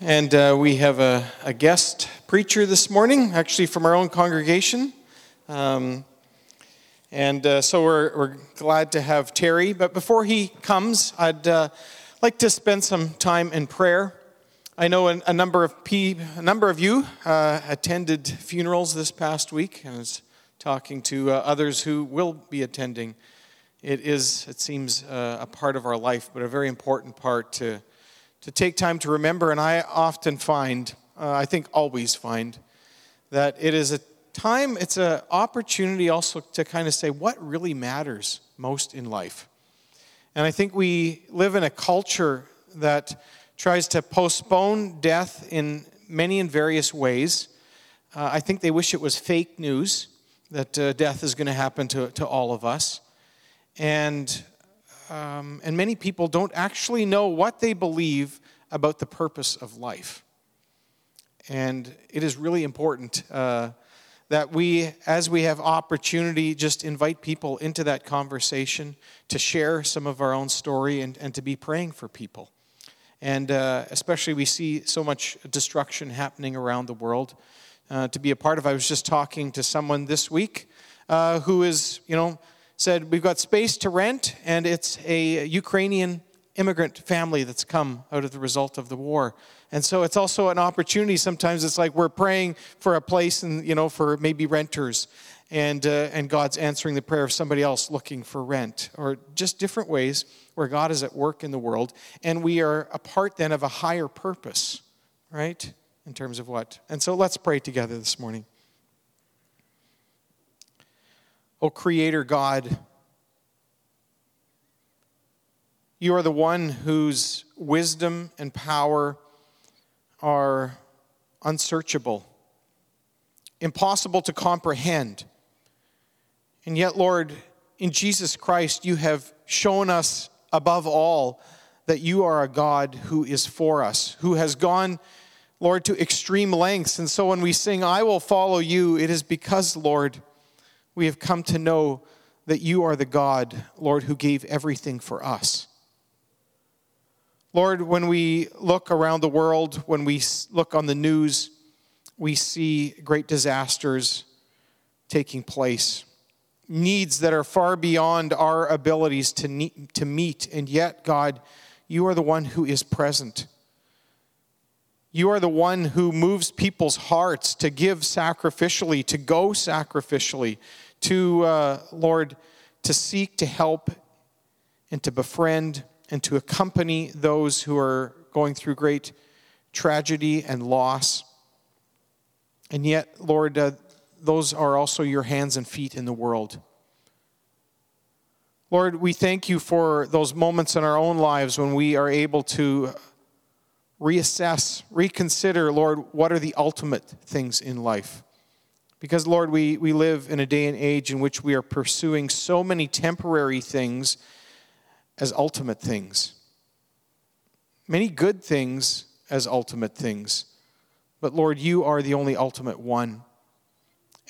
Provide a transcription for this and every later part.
And uh, we have a, a, guest preacher this morning, actually from our own congregation. Um, and uh, so we're, we're glad to have Terry. But before he comes, I'd uh, like to spend some time in prayer. I know a, a number of P, a number of you uh, attended funerals this past week, and I was talking to uh, others who will be attending. It is, it seems, uh, a part of our life, but a very important part to to take time to remember. And I often find, uh, I think always find, that it is a time, it's an opportunity also to kind of say what really matters most in life. And I think we live in a culture that tries to postpone death in many and various ways. Uh, I think they wish it was fake news that uh, death is going to happen to, to all of us. And um, and many people don't actually know what they believe about the purpose of life. And it is really important uh, that we, as we have opportunity, just invite people into that conversation to share some of our own story and, and to be praying for people. And uh, especially, we see so much destruction happening around the world. Uh, to be a part of, I was just talking to someone this week uh, who is, you know, said, We've got space to rent, and it's a Ukrainian immigrant family that's come out of the result of the war. And so it's also an opportunity. Sometimes it's like we're praying for a place and, you know, for maybe renters, and, uh, and God's answering the prayer of somebody else looking for rent, or just different ways where God is at work in the world. And we are a part then of a higher purpose, right? In terms of what? And so let's pray together this morning. O Creator God, you are the one whose wisdom and power are unsearchable, impossible to comprehend. And yet, Lord, in Jesus Christ, you have shown us above all that you are a God who is for us, who has gone, Lord, to extreme lengths. And so when we sing, I will follow you, it is because, Lord, we have come to know that you are the God, Lord, who gave everything for us. Lord, when we look around the world, when we look on the news, we see great disasters taking place, needs that are far beyond our abilities to, to meet. And yet, God, you are the one who is present. You are the one who moves people's hearts to give sacrificially, to go sacrificially, to, uh, Lord, to seek to help and to befriend and to accompany those who are going through great tragedy and loss. And yet, Lord, uh, those are also your hands and feet in the world. Lord, we thank you for those moments in our own lives when we are able to reassess, reconsider, Lord, what are the ultimate things in life? Because, Lord, we, we live in a day and age in which we are pursuing so many temporary things as ultimate things, many good things as ultimate things. But, Lord, you are the only ultimate one.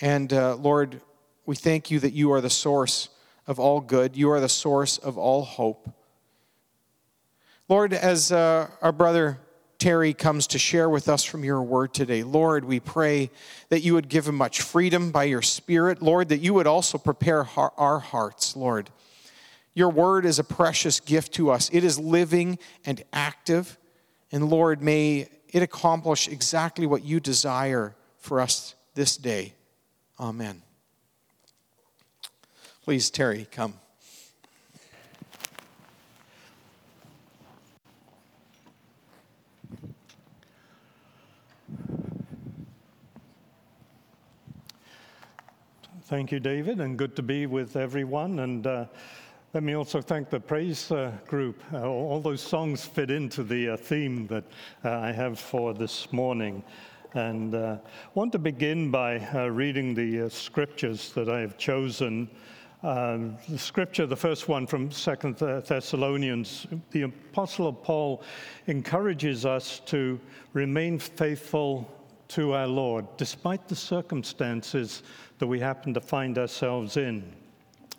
And, uh, Lord, we thank you that you are the source of all good, you are the source of all hope. Lord, as uh, our brother Terry comes to share with us from your word today. Lord, we pray that you would give him much freedom by your spirit. Lord, that you would also prepare our hearts, Lord. Your word is a precious gift to us, it is living and active. And Lord, may it accomplish exactly what you desire for us this day. Amen. Please, Terry, come. Thank you, David, and good to be with everyone. And uh, let me also thank the praise uh, group. Uh, all those songs fit into the uh, theme that uh, I have for this morning. And I uh, want to begin by reading the scriptures that I have chosen. Um, the scripture, the first one from Second Thessalonians, the Apostle Paul encourages us to remain faithful to our Lord, despite the circumstances that we happen to find ourselves in.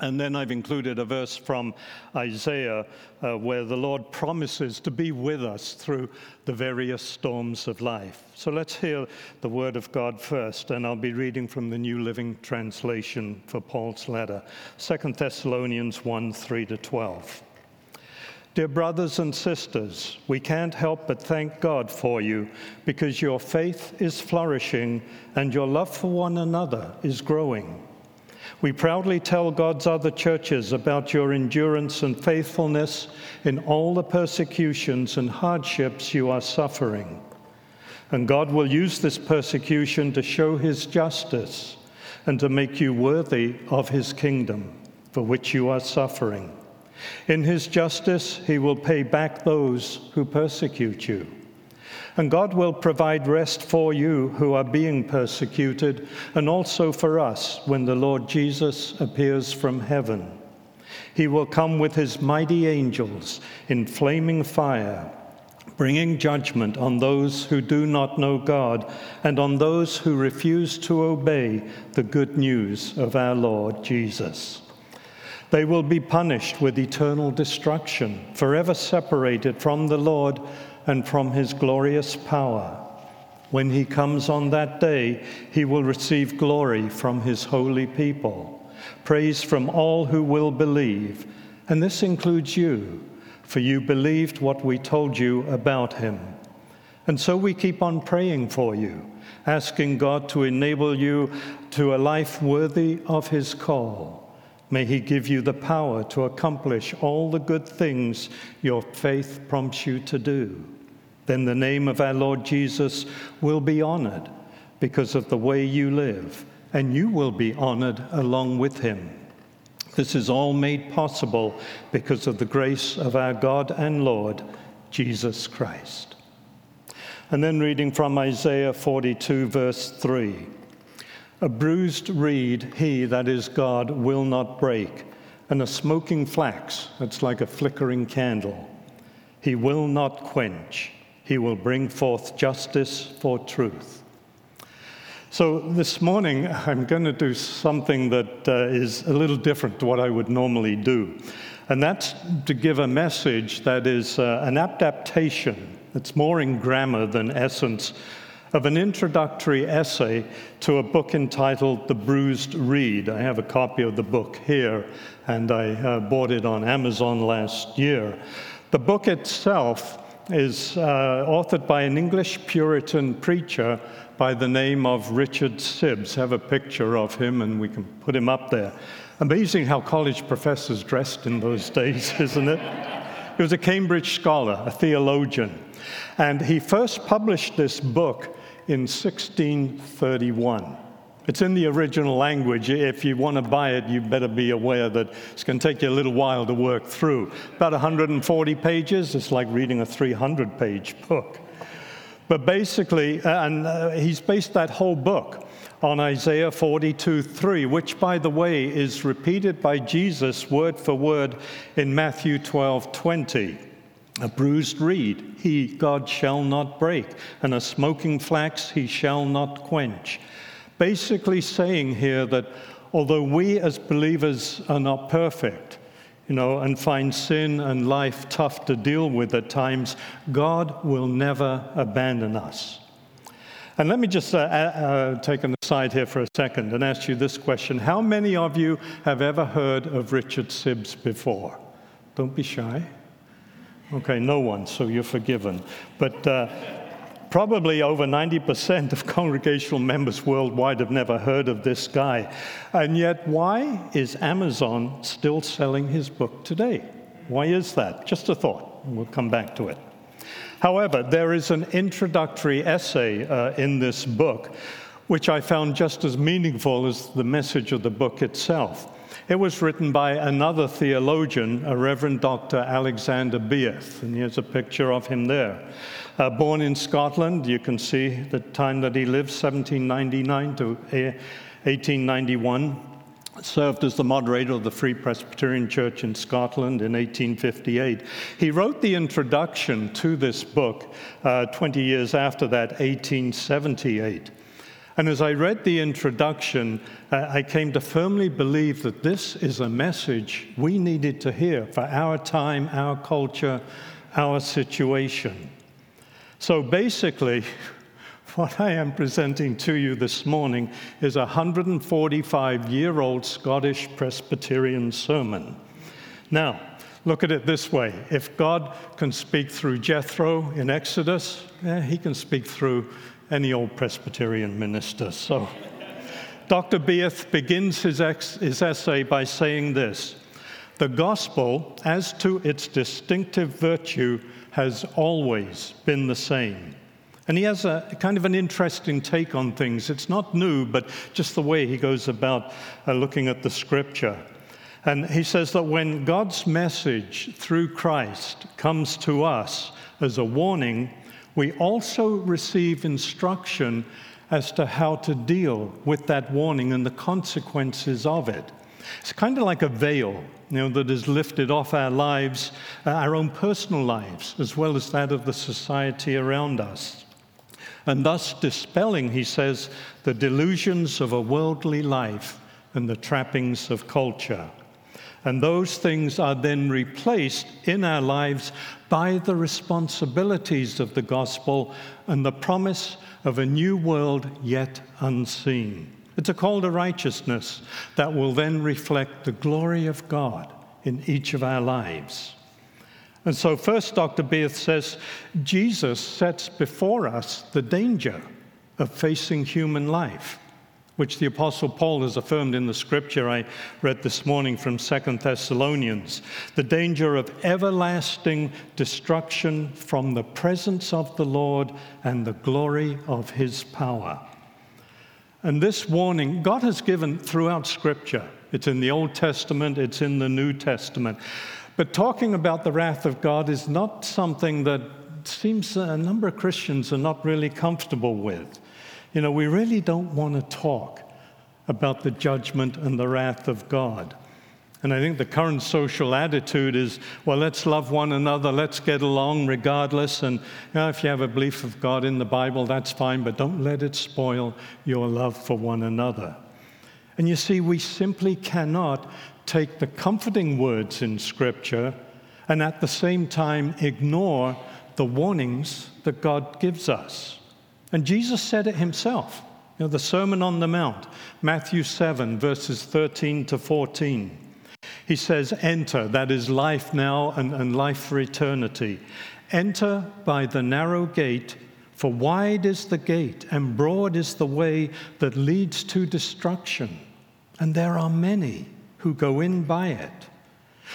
And then I've included a verse from Isaiah uh, where the Lord promises to be with us through the various storms of life. So let's hear the word of God first, and I'll be reading from the New Living Translation for Paul's letter, 2 Thessalonians 1 3 to 12. Dear brothers and sisters, we can't help but thank God for you because your faith is flourishing and your love for one another is growing. We proudly tell God's other churches about your endurance and faithfulness in all the persecutions and hardships you are suffering. And God will use this persecution to show his justice and to make you worthy of his kingdom for which you are suffering. In his justice, he will pay back those who persecute you. And God will provide rest for you who are being persecuted, and also for us when the Lord Jesus appears from heaven. He will come with his mighty angels in flaming fire, bringing judgment on those who do not know God and on those who refuse to obey the good news of our Lord Jesus. They will be punished with eternal destruction, forever separated from the Lord and from his glorious power. When he comes on that day, he will receive glory from his holy people, praise from all who will believe, and this includes you, for you believed what we told you about him. And so we keep on praying for you, asking God to enable you to a life worthy of his call. May He give you the power to accomplish all the good things your faith prompts you to do then the name of our Lord Jesus will be honored because of the way you live, and you will be honored along with him. This is all made possible because of the grace of our God and Lord, Jesus Christ. And then reading from Isaiah 42, verse 3 A bruised reed, he, that is God, will not break, and a smoking flax, that's like a flickering candle, he will not quench. He will bring forth justice for truth. So, this morning, I'm going to do something that uh, is a little different to what I would normally do. And that's to give a message that is uh, an adaptation, it's more in grammar than essence, of an introductory essay to a book entitled The Bruised Reed. I have a copy of the book here, and I uh, bought it on Amazon last year. The book itself is uh, authored by an English Puritan preacher by the name of Richard Sibbes. Have a picture of him, and we can put him up there. Amazing how college professors dressed in those days, isn't it? He was a Cambridge scholar, a theologian, and he first published this book in 1631. It's in the original language. If you want to buy it, you better be aware that it's going to take you a little while to work through. About 140 pages. It's like reading a 300 page book. But basically, uh, and uh, he's based that whole book on Isaiah 42 3, which, by the way, is repeated by Jesus word for word in Matthew 12 20. A bruised reed he, God, shall not break, and a smoking flax he shall not quench basically saying here that although we as believers are not perfect, you know, and find sin and life tough to deal with at times, God will never abandon us. And let me just uh, uh, take an aside here for a second and ask you this question How many of you have ever heard of Richard Sibbes before? Don't be shy. Okay, no one, so you're forgiven. But uh, Probably over 90% of congregational members worldwide have never heard of this guy. And yet, why is Amazon still selling his book today? Why is that? Just a thought. We'll come back to it. However, there is an introductory essay uh, in this book, which I found just as meaningful as the message of the book itself. It was written by another theologian, a Reverend Dr. Alexander Beith, and here's a picture of him there. Uh, born in Scotland, you can see the time that he lived, 1799 to 1891. Served as the moderator of the Free Presbyterian Church in Scotland in 1858. He wrote the introduction to this book uh, 20 years after that, 1878. And as I read the introduction, uh, I came to firmly believe that this is a message we needed to hear for our time, our culture, our situation. So basically, what I am presenting to you this morning is a 145 year old Scottish Presbyterian sermon. Now, look at it this way if God can speak through Jethro in Exodus, eh, he can speak through any old Presbyterian minister. So, Dr. Beith begins his, ex- his essay by saying this The gospel, as to its distinctive virtue, has always been the same. And he has a kind of an interesting take on things. It's not new, but just the way he goes about uh, looking at the scripture. And he says that when God's message through Christ comes to us as a warning, we also receive instruction as to how to deal with that warning and the consequences of it. It's kind of like a veil, you know, that is lifted off our lives, uh, our own personal lives, as well as that of the society around us. And thus dispelling, he says, the delusions of a worldly life and the trappings of culture. And those things are then replaced in our lives by the responsibilities of the gospel and the promise of a new world yet unseen. It's a call to righteousness that will then reflect the glory of God in each of our lives. And so, first, Dr. Beith says Jesus sets before us the danger of facing human life which the Apostle Paul has affirmed in the scripture I read this morning from Second Thessalonians the danger of everlasting destruction from the presence of the Lord and the glory of his power. And this warning God has given throughout scripture. It's in the Old Testament, it's in the New Testament. But talking about the wrath of God is not something that seems a number of Christians are not really comfortable with. You know, we really don't want to talk about the judgment and the wrath of God. And I think the current social attitude is, well, let's love one another, let's get along regardless. And you know, if you have a belief of God in the Bible, that's fine, but don't let it spoil your love for one another. And you see, we simply cannot take the comforting words in Scripture and at the same time ignore the warnings that God gives us. And Jesus said it himself. You know, the Sermon on the Mount, Matthew 7, verses 13 to 14. He says, Enter, that is life now and, and life for eternity. Enter by the narrow gate, for wide is the gate and broad is the way that leads to destruction, and there are many who go in by it.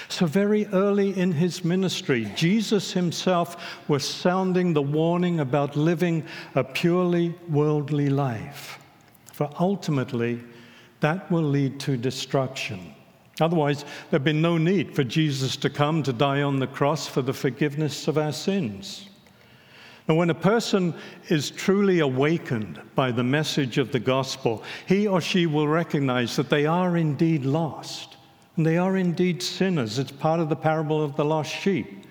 So, very early in his ministry, Jesus himself was sounding the warning about living a purely worldly life. For ultimately, that will lead to destruction. Otherwise, there'd be no need for Jesus to come to die on the cross for the forgiveness of our sins. Now, when a person is truly awakened by the message of the gospel, he or she will recognize that they are indeed lost and they are indeed sinners. It's part of the parable of the lost sheep.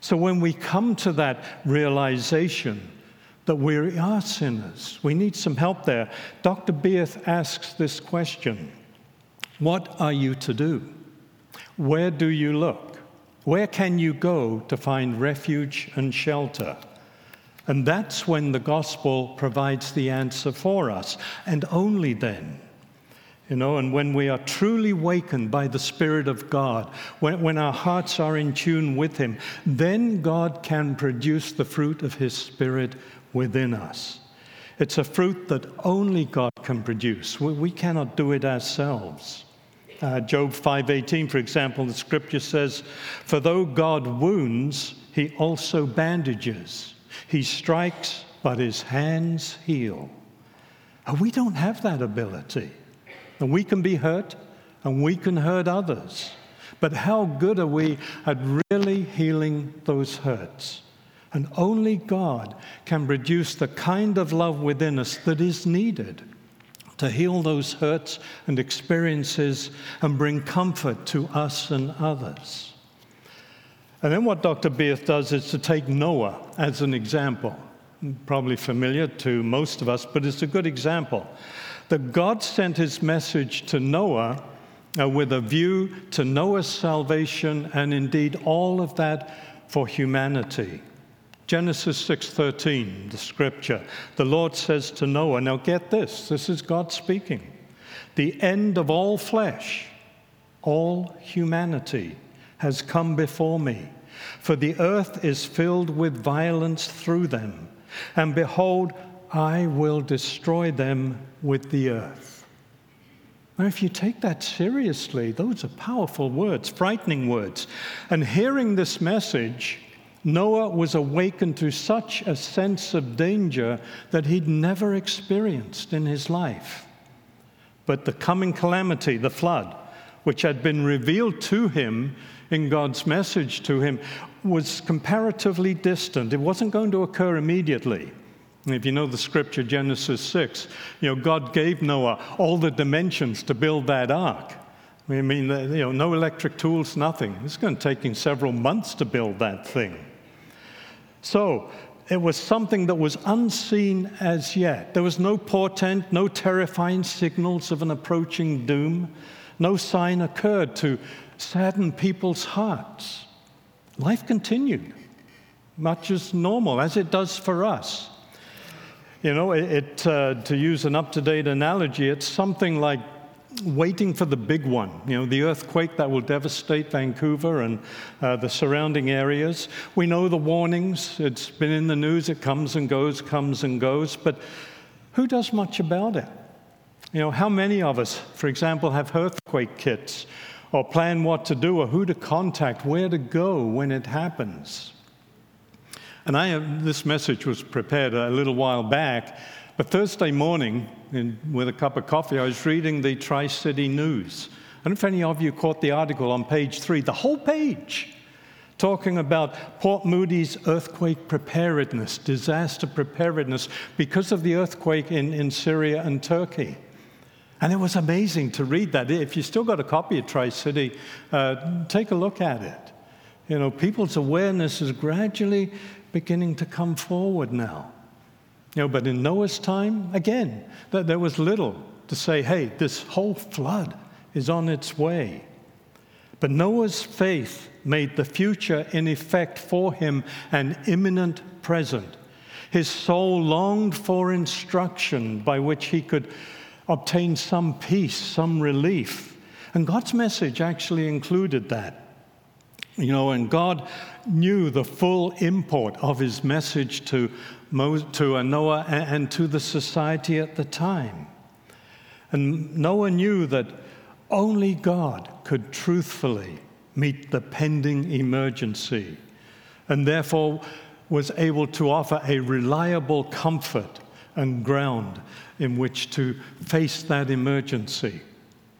So when we come to that realization that we are sinners, we need some help there. Dr. Beith asks this question What are you to do? Where do you look? Where can you go to find refuge and shelter? And that's when the gospel provides the answer for us, and only then. You know, and when we are truly wakened by the Spirit of God, when, when our hearts are in tune with Him, then God can produce the fruit of His Spirit within us. It's a fruit that only God can produce. We, we cannot do it ourselves. Uh, Job 5:18, for example, the scripture says, "For though God wounds, He also bandages. He strikes, but His hands heal." Uh, we don't have that ability. And we can be hurt and we can hurt others. But how good are we at really healing those hurts? And only God can produce the kind of love within us that is needed to heal those hurts and experiences and bring comfort to us and others. And then what Dr. Beith does is to take Noah as an example. probably familiar to most of us, but it's a good example. That God sent his message to Noah uh, with a view to Noah's salvation and indeed all of that for humanity. Genesis 6:13, the scripture. The Lord says to Noah, now get this, this is God speaking. The end of all flesh, all humanity has come before me, for the earth is filled with violence through them, and behold, I will destroy them with the earth. Now, if you take that seriously, those are powerful words, frightening words. And hearing this message, Noah was awakened to such a sense of danger that he'd never experienced in his life. But the coming calamity, the flood, which had been revealed to him in God's message to him, was comparatively distant. It wasn't going to occur immediately. If you know the scripture, Genesis 6, you know, God gave Noah all the dimensions to build that ark. I mean, you know, no electric tools, nothing. It's going to take him several months to build that thing. So it was something that was unseen as yet. There was no portent, no terrifying signals of an approaching doom. No sign occurred to sadden people's hearts. Life continued, much as normal, as it does for us. You know, it, uh, to use an up to date analogy, it's something like waiting for the big one, you know, the earthquake that will devastate Vancouver and uh, the surrounding areas. We know the warnings, it's been in the news, it comes and goes, comes and goes, but who does much about it? You know, how many of us, for example, have earthquake kits or plan what to do or who to contact, where to go when it happens? And I, this message was prepared a little while back, but Thursday morning, in, with a cup of coffee, I was reading the Tri City News. I don't know if any of you caught the article on page three, the whole page, talking about Port Moody's earthquake preparedness, disaster preparedness, because of the earthquake in, in Syria and Turkey. And it was amazing to read that. If you still got a copy of Tri City, uh, take a look at it. You know, people's awareness is gradually beginning to come forward now. You know, but in Noah's time, again, there was little to say, hey, this whole flood is on its way. But Noah's faith made the future, in effect, for him an imminent present. His soul longed for instruction by which he could obtain some peace, some relief. And God's message actually included that. You know, and God knew the full import of his message to, to Noah and to the society at the time. And Noah knew that only God could truthfully meet the pending emergency, and therefore was able to offer a reliable comfort and ground in which to face that emergency.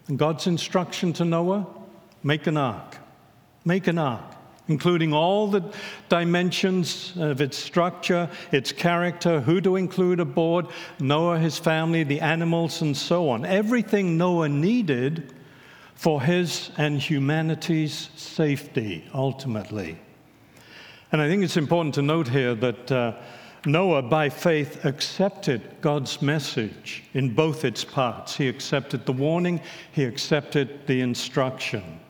And God's instruction to Noah make an ark. Make an ark, including all the dimensions of its structure, its character, who to include aboard, Noah, his family, the animals, and so on. Everything Noah needed for his and humanity's safety, ultimately. And I think it's important to note here that uh, Noah, by faith, accepted God's message in both its parts. He accepted the warning, he accepted the instruction.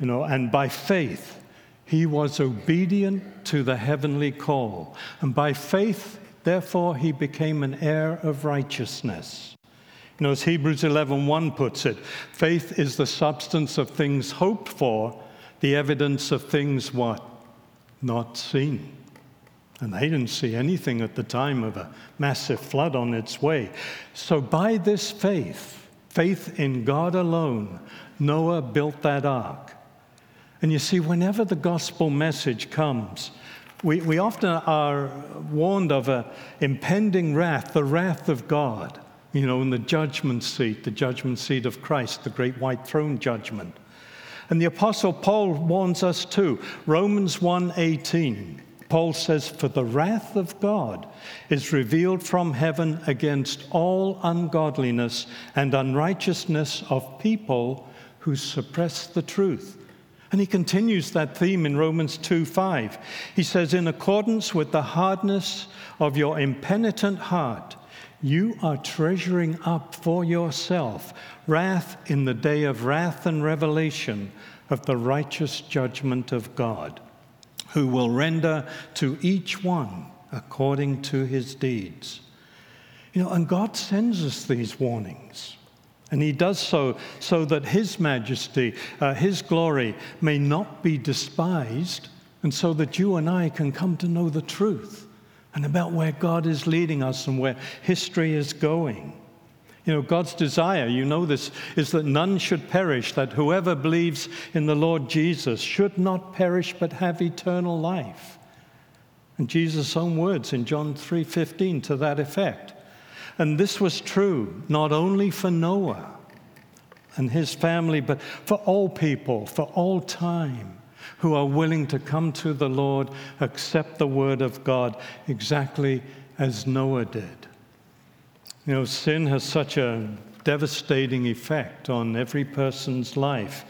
You know, and by faith, he was obedient to the heavenly call. And by faith, therefore, he became an heir of righteousness. You know, as Hebrews 11:1 puts it, faith is the substance of things hoped for, the evidence of things what? Not seen. And they didn't see anything at the time of a massive flood on its way. So by this faith, faith in God alone, Noah built that ark. And you see, whenever the gospel message comes, we, we often are warned of an impending wrath, the wrath of God, you know, in the judgment seat, the judgment seat of Christ, the great white throne judgment. And the apostle Paul warns us too. Romans 1:18. Paul says, "For the wrath of God is revealed from heaven against all ungodliness and unrighteousness of people who suppress the truth." And he continues that theme in Romans 2 5. He says, In accordance with the hardness of your impenitent heart, you are treasuring up for yourself wrath in the day of wrath and revelation of the righteous judgment of God, who will render to each one according to his deeds. You know, and God sends us these warnings. And he does so so that his majesty, uh, his glory may not be despised, and so that you and I can come to know the truth and about where God is leading us and where history is going. You know, God's desire, you know this, is that none should perish, that whoever believes in the Lord Jesus should not perish but have eternal life. And Jesus' own words in John 3:15 to that effect. And this was true not only for Noah and his family, but for all people, for all time who are willing to come to the Lord, accept the word of God exactly as Noah did. You know, sin has such a devastating effect on every person's life,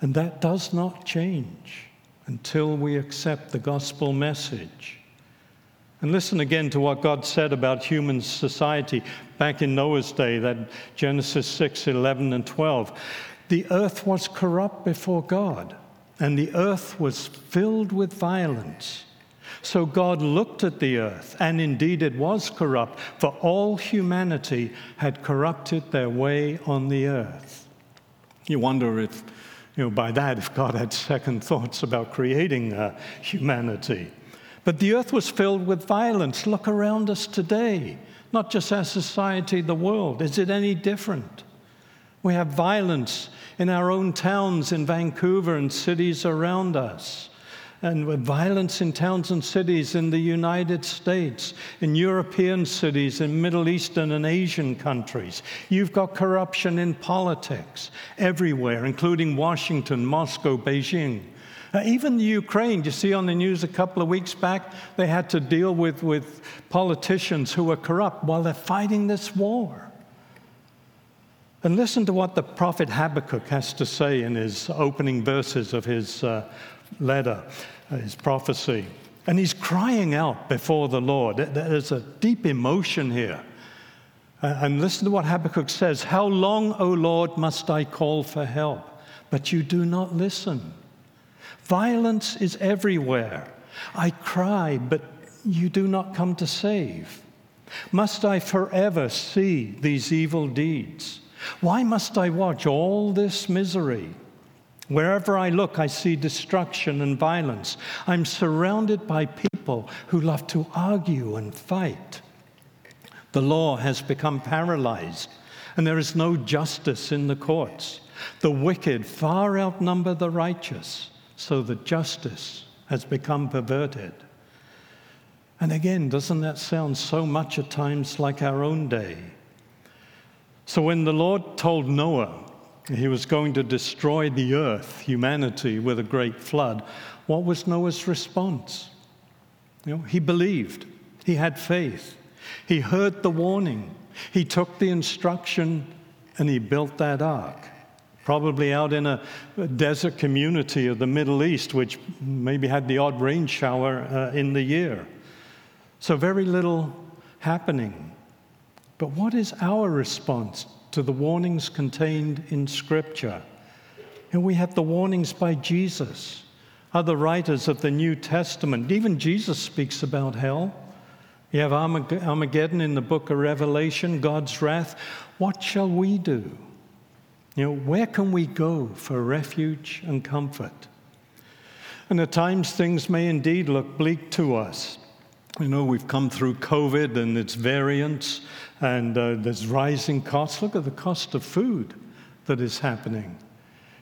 and that does not change until we accept the gospel message. And listen again to what God said about human society back in Noah's day, that Genesis 6 11 and 12. The earth was corrupt before God and the earth was filled with violence. So God looked at the earth, and indeed it was corrupt, for all humanity had corrupted their way on the earth. You wonder if, you know, by that, if God had second thoughts about creating uh, humanity. But the earth was filled with violence. Look around us today, not just our society, the world. Is it any different? We have violence in our own towns in Vancouver and cities around us. And with violence in towns and cities in the United States, in European cities, in Middle Eastern and Asian countries. You've got corruption in politics everywhere, including Washington, Moscow, Beijing. Even the Ukraine, you see on the news a couple of weeks back, they had to deal with, with politicians who were corrupt while they're fighting this war. And listen to what the prophet Habakkuk has to say in his opening verses of his uh, letter, uh, his prophecy. And he's crying out before the Lord. There's a deep emotion here. Uh, and listen to what Habakkuk says How long, O Lord, must I call for help? But you do not listen. Violence is everywhere. I cry, but you do not come to save. Must I forever see these evil deeds? Why must I watch all this misery? Wherever I look, I see destruction and violence. I'm surrounded by people who love to argue and fight. The law has become paralyzed, and there is no justice in the courts. The wicked far outnumber the righteous, so that justice has become perverted. And again, doesn't that sound so much at times like our own day? So when the Lord told Noah he was going to destroy the earth, humanity, with a great flood, what was Noah's response? You know, he believed, he had faith, he heard the warning, he took the instruction, and he built that ark. Probably out in a, desert community of the Middle East, which maybe had the odd rain shower uh, in the year. So, very little happening. But what is our response to the warnings contained in Scripture? And we have the warnings by Jesus, other writers of the New Testament. Even Jesus speaks about hell. You have Armageddon in the book of Revelation, God's wrath. What shall we do? You know, where can we go for refuge and comfort? And at times things may indeed look bleak to us. You know, we've come through COVID and its variants, and uh, there's rising costs. Look at the cost of food that is happening.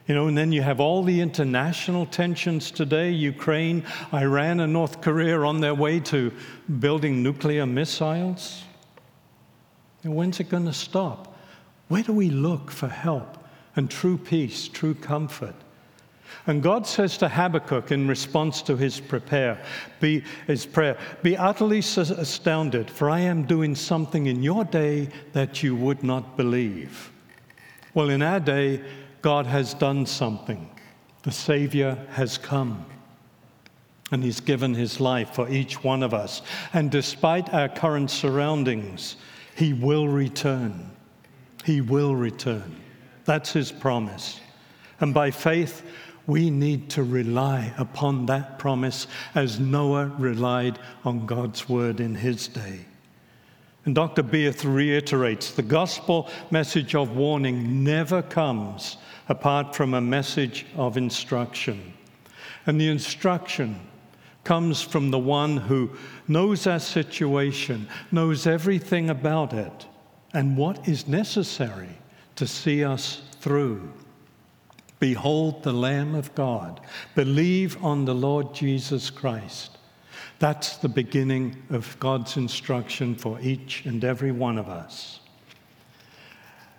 You know, and then you have all the international tensions today Ukraine, Iran, and North Korea on their way to building nuclear missiles. And when's it going to stop? Where do we look for help and true peace, true comfort? And God says to Habakkuk in response to his, prepare, be, his prayer, Be utterly astounded, for I am doing something in your day that you would not believe. Well, in our day, God has done something. The Savior has come. And he's given his life for each one of us. And despite our current surroundings, he will return. He will return. That's his promise. And by faith, we need to rely upon that promise as Noah relied on God's word in his day. And Dr. Beith reiterates the gospel message of warning never comes apart from a message of instruction. And the instruction comes from the one who knows our situation, knows everything about it, and what is necessary to see us through. Behold the Lamb of God. Believe on the Lord Jesus Christ. That's the beginning of God's instruction for each and every one of us.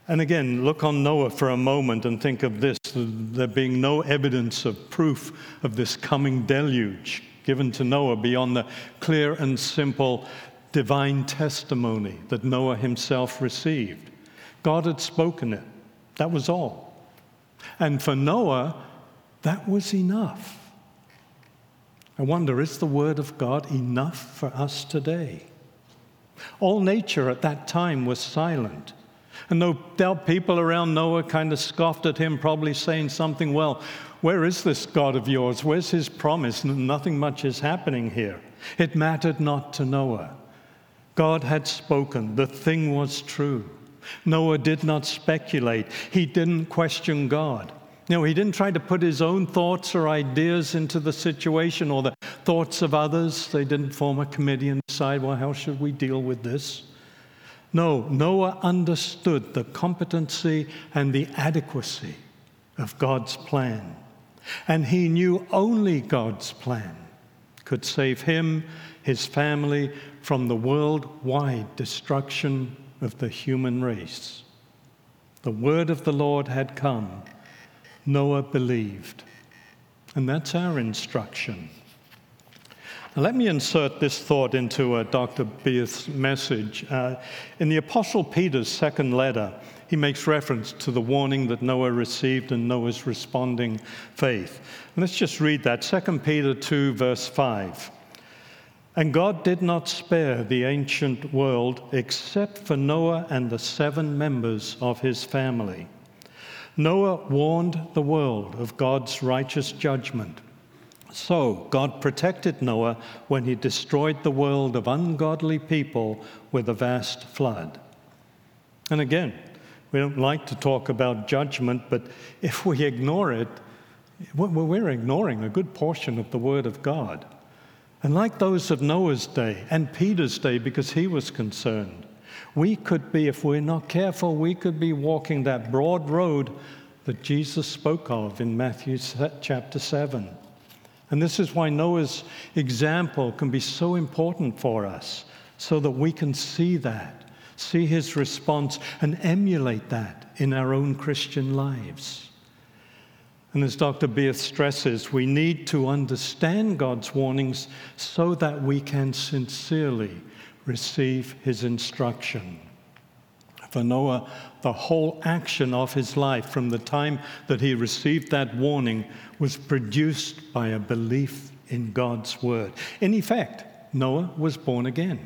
And again, look on Noah for a moment and think of this there being no evidence of proof of this coming deluge given to Noah beyond the clear and simple divine testimony that Noah himself received. God had spoken it, that was all. And for Noah, that was enough. I wonder, is the Word of God enough for us today? All nature at that time was silent. And doubt people around Noah kind of scoffed at him, probably saying something, well, where is this God of yours? Where's his promise? Nothing much is happening here. It mattered not to Noah. God had spoken, the thing was true. Noah did not speculate, he didn't question God. No, he didn't try to put his own thoughts or ideas into the situation or the thoughts of others. They didn't form a committee and decide, well, how should we deal with this? No, Noah understood the competency and the adequacy of God's plan. And he knew only God's plan could save him, his family, from the worldwide destruction of the human race. The word of the Lord had come. Noah believed. And that's our instruction. Now, let me insert this thought into uh, Dr. Beith's message. Uh, in the Apostle Peter's second letter, he makes reference to the warning that Noah received and Noah's responding faith. And let's just read that 2 Peter 2, verse 5. And God did not spare the ancient world except for Noah and the seven members of his family. Noah warned the world of God's righteous judgment so God protected Noah when he destroyed the world of ungodly people with a vast flood. And again, we don't like to talk about judgment, but if we ignore it, we're ignoring a good portion of the Word of God. And like those of Noah's day and Peter's day, because he was concerned, we could be, if we're not careful, we could be walking that broad road that Jesus spoke of in Matthew chapter 7. And this is why Noah's example can be so important for us, so that we can see that, see his response, and emulate that in our own Christian lives. And as Dr. Beith stresses, we need to understand God's warnings so that we can sincerely receive his instruction. For Noah, the whole action of his life from the time that he received that warning was produced by a belief in God's word. In effect, Noah was born again.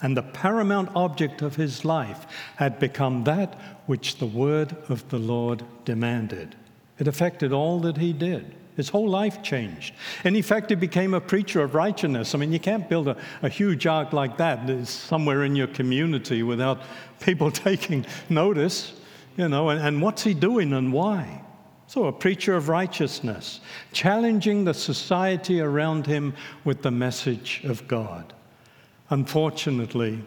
And the paramount object of his life had become that which the word of the Lord demanded. It affected all that he did. His whole life changed. In effect, he became a preacher of righteousness. I mean, you can't build a, a huge ark like that somewhere in your community without people taking notice, you know. And, and what's he doing and why? So, a preacher of righteousness, challenging the society around him with the message of God. Unfortunately,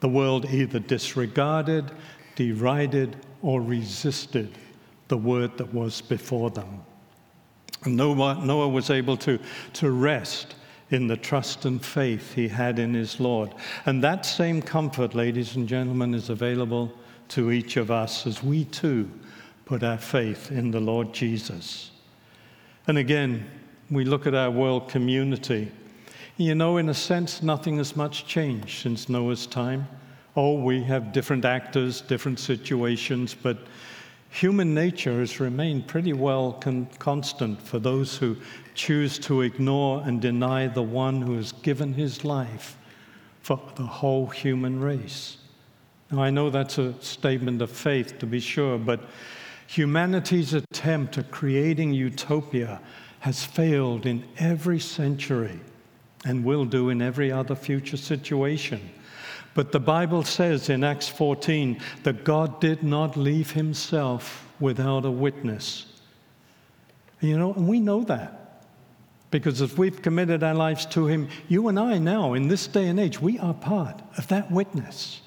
the world either disregarded, derided, or resisted the word that was before them. Noah, Noah was able to, to rest in the trust and faith he had in his Lord. And that same comfort, ladies and gentlemen, is available to each of us as we too put our faith in the Lord Jesus. And again, we look at our world community. You know, in a sense, nothing has much changed since Noah's time. Oh, we have different actors, different situations, but human nature has remained pretty well con- constant for those who choose to ignore and deny the one who has given his life for the whole human race. Now, I know that's a statement of faith, to be sure, but humanity's attempt at creating utopia has failed in every century and will do in every other future situation. But the Bible says in Acts 14 that God did not leave himself without a witness. You know, and we know that. Because if we've committed our lives to him, you and I now, in this day and age, we are part of that witness.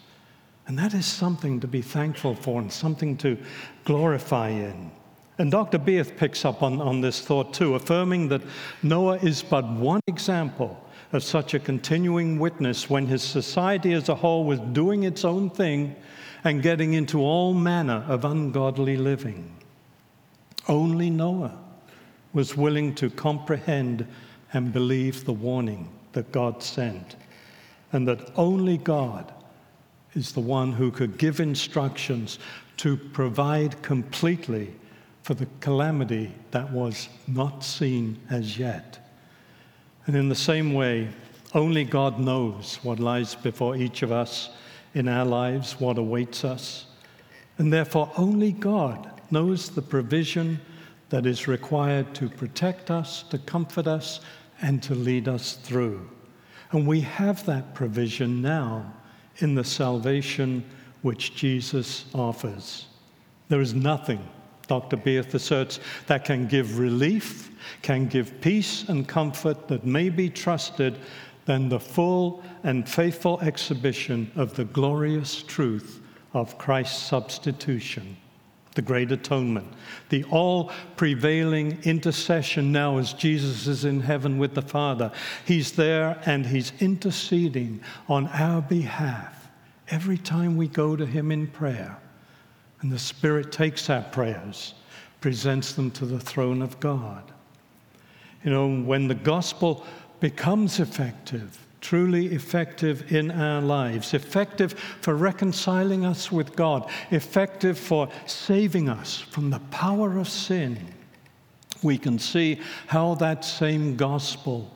And that is something to be thankful for and something to glorify in. And Dr. Beith picks up on, on this thought too, affirming that Noah is but one example of such a continuing witness when his society as a whole was doing its own thing and getting into all manner of ungodly living. Only Noah was willing to comprehend and believe the warning that God sent, and that only God is the one who could give instructions to provide completely for the calamity that was not seen as yet. And in the same way, only God knows what lies before each of us in our lives, what awaits us. And therefore, only God knows the provision that is required to protect us, to comfort us, and to lead us through. And we have that provision now in the salvation which Jesus offers. There is nothing Dr. Beith asserts, that can give relief, can give peace and comfort that may be trusted than the full and faithful exhibition of the glorious truth of Christ's substitution, the great atonement, the all prevailing intercession now as Jesus is in heaven with the Father. He's there and He's interceding on our behalf every time we go to Him in prayer. And the Spirit takes our prayers, presents them to the throne of God. You know, when the gospel becomes effective, truly effective in our lives, effective for reconciling us with God, effective for saving us from the power of sin, we can see how that same gospel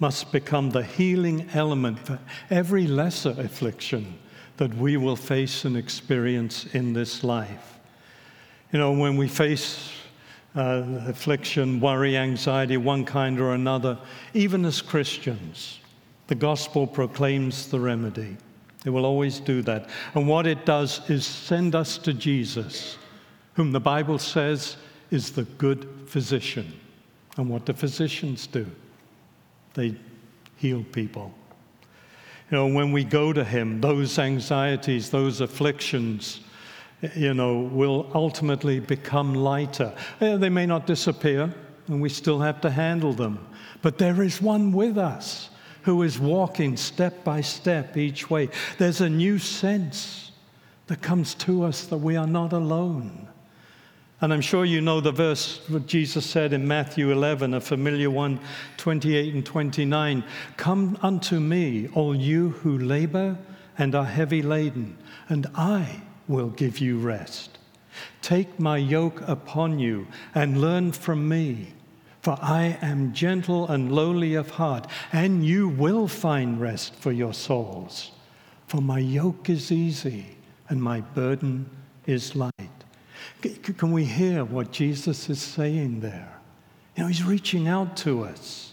must become the healing element for every lesser affliction that we will face and experience in this life. You know, when we face uh, affliction, worry, anxiety, one kind or another, even as Christians, the gospel proclaims the remedy. It will always do that. And what it does is send us to Jesus, whom the Bible says is the good physician. And what do physicians do? They heal people. You know, when we go to Him, those anxieties, those afflictions, you know, will ultimately become lighter. Eh, they may not disappear, and we still have to handle them. But there is one with us who is walking step by step each way. There's a new sense that comes to us that we are not alone. And I'm sure you know the verse what Jesus said in Matthew 11, a familiar one, 28 and 29. Come unto me, all you who labor and are heavy laden, and I will give you rest. Take my yoke upon you and learn from me, for I am gentle and lowly of heart, and you will find rest for your souls. For my yoke is easy and my burden is light. Can we hear what Jesus is saying there? You know, he's reaching out to us.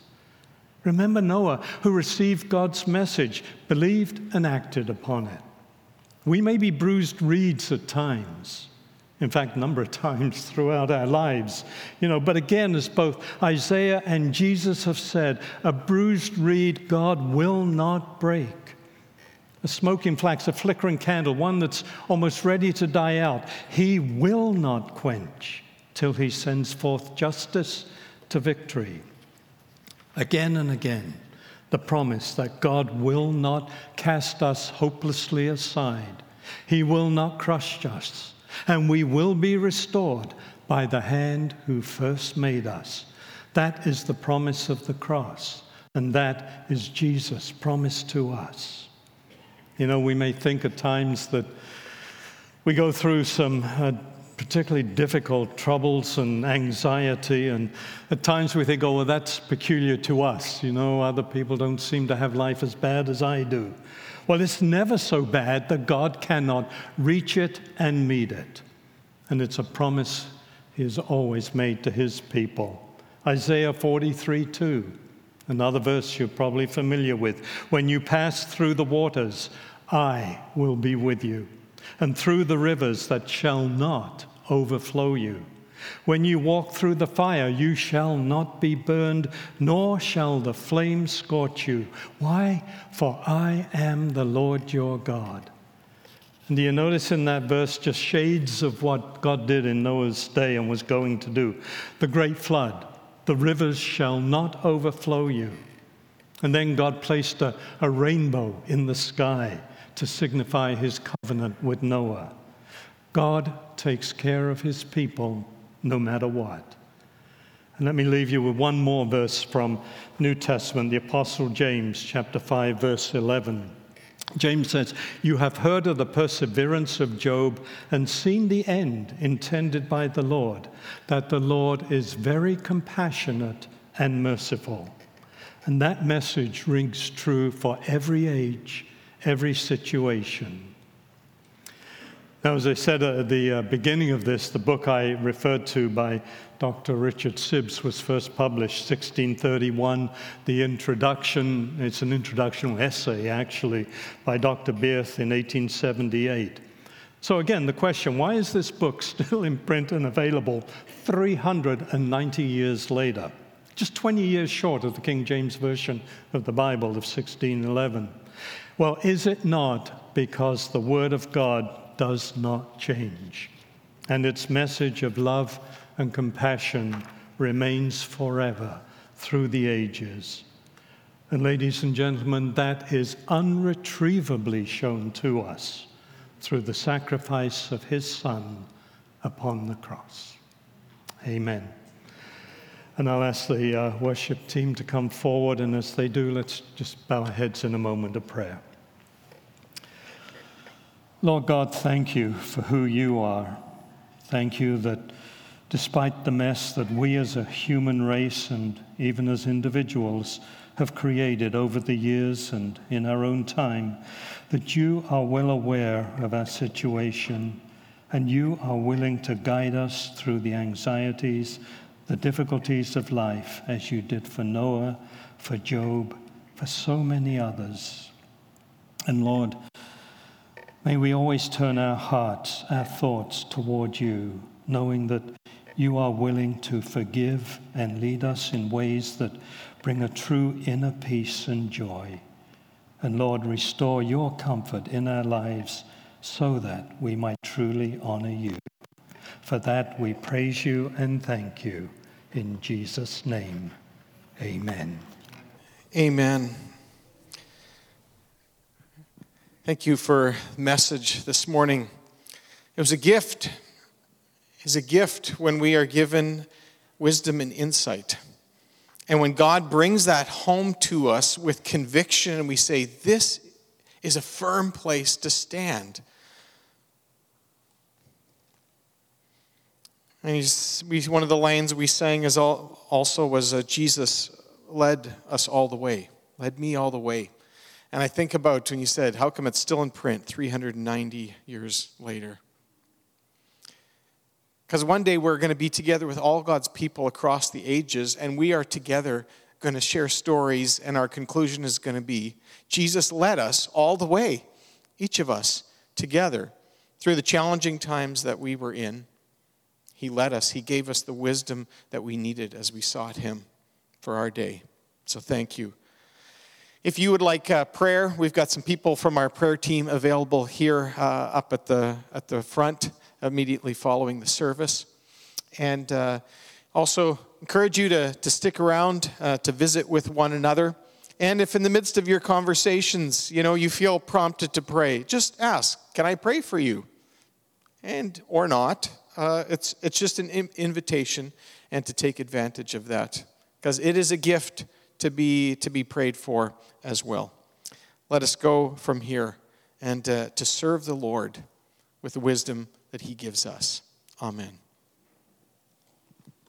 Remember Noah, who received God's message, believed and acted upon it. We may be bruised reeds at times. In fact, a number of times throughout our lives. You know, but again, as both Isaiah and Jesus have said, a bruised reed God will not break a smoking flax, a flickering candle, one that's almost ready to die out. He will not quench till he sends forth justice to victory. Again and again, the promise that God will not cast us hopelessly aside, He will not crush us, and we will be restored by the hand who first made us. That is the promise of the cross, and that is Jesus' promise to us. You know, we may think at times that we go through some uh, particularly difficult troubles and anxiety. And at times we think, oh, well, that's peculiar to us. You know, other people don't seem to have life as bad as I do. Well, it's never so bad that God cannot reach it and meet it. And it's a promise He has always made to His people. Isaiah 43 2, another verse you're probably familiar with. When you pass through the waters, I will be with you, and through the rivers that shall not overflow you. When you walk through the fire, you shall not be burned, nor shall the flame scorch you. Why? For I am the Lord your God. And do you notice in that verse just shades of what God did in Noah's day and was going to do? The great flood the rivers shall not overflow you. And then God placed a, a rainbow in the sky to signify his covenant with Noah. God takes care of his people no matter what. And let me leave you with one more verse from New Testament, the Apostle James, chapter 5, verse 11. James says, You have heard of the perseverance of Job and seen the end intended by the Lord, that the Lord is very compassionate and merciful. And that message rings true for every age, every situation. Now, as I said at the uh, beginning of this, the book I referred to by Dr. Richard Sibbes was first published 1631. The introduction, it's an introductional essay actually, by Dr. Beith in 1878. So, again, the question why is this book still in print and available 390 years later? Just 20 years short of the King James Version of the Bible of 1611. Well, is it not because the Word of God does not change, and its message of love and compassion remains forever through the ages. And, ladies and gentlemen, that is unretrievably shown to us through the sacrifice of His Son upon the cross. Amen. And I'll ask the uh, worship team to come forward, and as they do, let's just bow our heads in a moment of prayer. Lord God, thank you for who you are. Thank you that despite the mess that we as a human race and even as individuals have created over the years and in our own time, that you are well aware of our situation and you are willing to guide us through the anxieties, the difficulties of life, as you did for Noah, for Job, for so many others. And Lord, May we always turn our hearts, our thoughts toward you, knowing that you are willing to forgive and lead us in ways that bring a true inner peace and joy. And Lord, restore your comfort in our lives so that we might truly honor you. For that we praise you and thank you. In Jesus' name, amen. Amen. Thank you for message this morning. It was a gift. It's a gift when we are given wisdom and insight. And when God brings that home to us with conviction and we say, This is a firm place to stand. And he's, one of the lines we sang is all, also was uh, Jesus led us all the way, led me all the way. And I think about when you said, how come it's still in print 390 years later? Because one day we're going to be together with all God's people across the ages, and we are together going to share stories, and our conclusion is going to be Jesus led us all the way, each of us together, through the challenging times that we were in. He led us, He gave us the wisdom that we needed as we sought Him for our day. So thank you. If you would like uh, prayer, we've got some people from our prayer team available here uh, up at the, at the front immediately following the service. And uh, also encourage you to, to stick around uh, to visit with one another. And if in the midst of your conversations, you know, you feel prompted to pray, just ask, can I pray for you? And, or not. Uh, it's, it's just an invitation and to take advantage of that because it is a gift to be, to be prayed for as well. Let us go from here and uh, to serve the Lord with wisdom that He gives us. Amen.